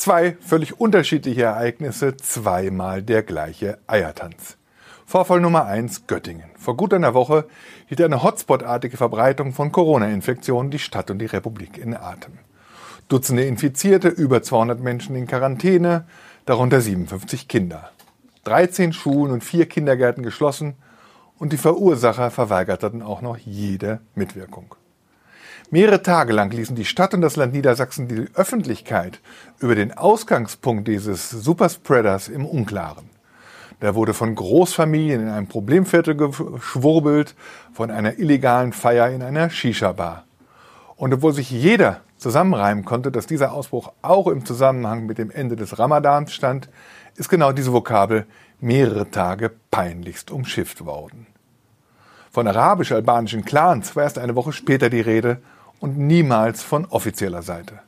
Zwei völlig unterschiedliche Ereignisse, zweimal der gleiche Eiertanz. Vorfall Nummer eins Göttingen. Vor gut einer Woche hielt eine Hotspot-artige Verbreitung von Corona-Infektionen die Stadt und die Republik in Atem. Dutzende Infizierte, über 200 Menschen in Quarantäne, darunter 57 Kinder. 13 Schulen und vier Kindergärten geschlossen und die Verursacher verweigerten auch noch jede Mitwirkung. Mehrere Tage lang ließen die Stadt und das Land Niedersachsen die Öffentlichkeit über den Ausgangspunkt dieses Superspreaders im Unklaren. Da wurde von Großfamilien in einem Problemviertel geschwurbelt, von einer illegalen Feier in einer Shisha-Bar. Und obwohl sich jeder zusammenreimen konnte, dass dieser Ausbruch auch im Zusammenhang mit dem Ende des Ramadans stand, ist genau diese Vokabel mehrere Tage peinlichst umschifft worden. Von arabisch-albanischen Clans war erst eine Woche später die Rede und niemals von offizieller Seite.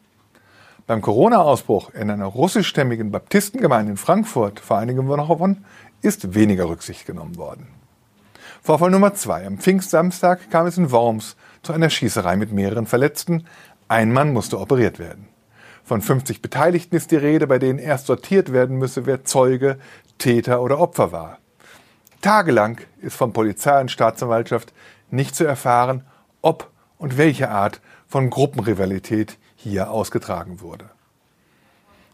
Beim Corona-Ausbruch in einer russischstämmigen Baptistengemeinde in Frankfurt vor einigen Wochen ist weniger Rücksicht genommen worden. Vorfall Nummer zwei. Am Pfingstsamstag kam es in Worms zu einer Schießerei mit mehreren Verletzten. Ein Mann musste operiert werden. Von 50 Beteiligten ist die Rede, bei denen erst sortiert werden müsse, wer Zeuge, Täter oder Opfer war. Tagelang ist von Polizei und Staatsanwaltschaft nicht zu erfahren, ob und welche Art von Gruppenrivalität hier ausgetragen wurde.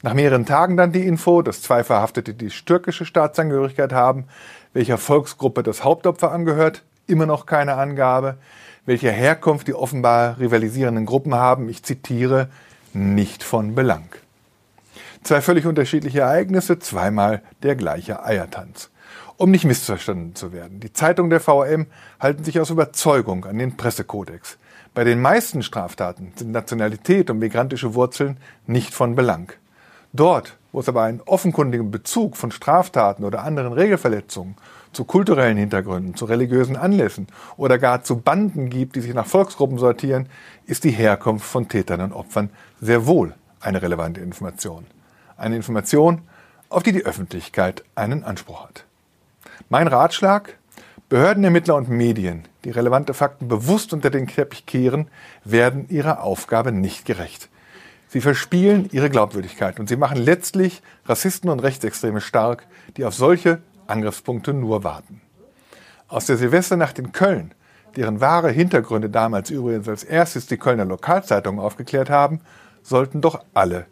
Nach mehreren Tagen dann die Info, dass zwei Verhaftete die türkische Staatsangehörigkeit haben, welcher Volksgruppe das Hauptopfer angehört, immer noch keine Angabe, welcher Herkunft die offenbar rivalisierenden Gruppen haben, ich zitiere, nicht von Belang. Zwei völlig unterschiedliche Ereignisse, zweimal der gleiche Eiertanz um nicht missverstanden zu werden. Die Zeitungen der VM halten sich aus Überzeugung an den Pressekodex. Bei den meisten Straftaten sind Nationalität und migrantische Wurzeln nicht von Belang. Dort, wo es aber einen offenkundigen Bezug von Straftaten oder anderen Regelverletzungen zu kulturellen Hintergründen, zu religiösen Anlässen oder gar zu Banden gibt, die sich nach Volksgruppen sortieren, ist die Herkunft von Tätern und Opfern sehr wohl eine relevante Information. Eine Information, auf die die Öffentlichkeit einen Anspruch hat. Mein Ratschlag? Behördenermittler und Medien, die relevante Fakten bewusst unter den Teppich kehren, werden ihrer Aufgabe nicht gerecht. Sie verspielen ihre Glaubwürdigkeit und sie machen letztlich Rassisten und Rechtsextreme stark, die auf solche Angriffspunkte nur warten. Aus der Silvesternacht in Köln, deren wahre Hintergründe damals übrigens als erstes die Kölner Lokalzeitungen aufgeklärt haben, sollten doch alle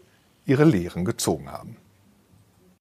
ihre Lehren gezogen haben.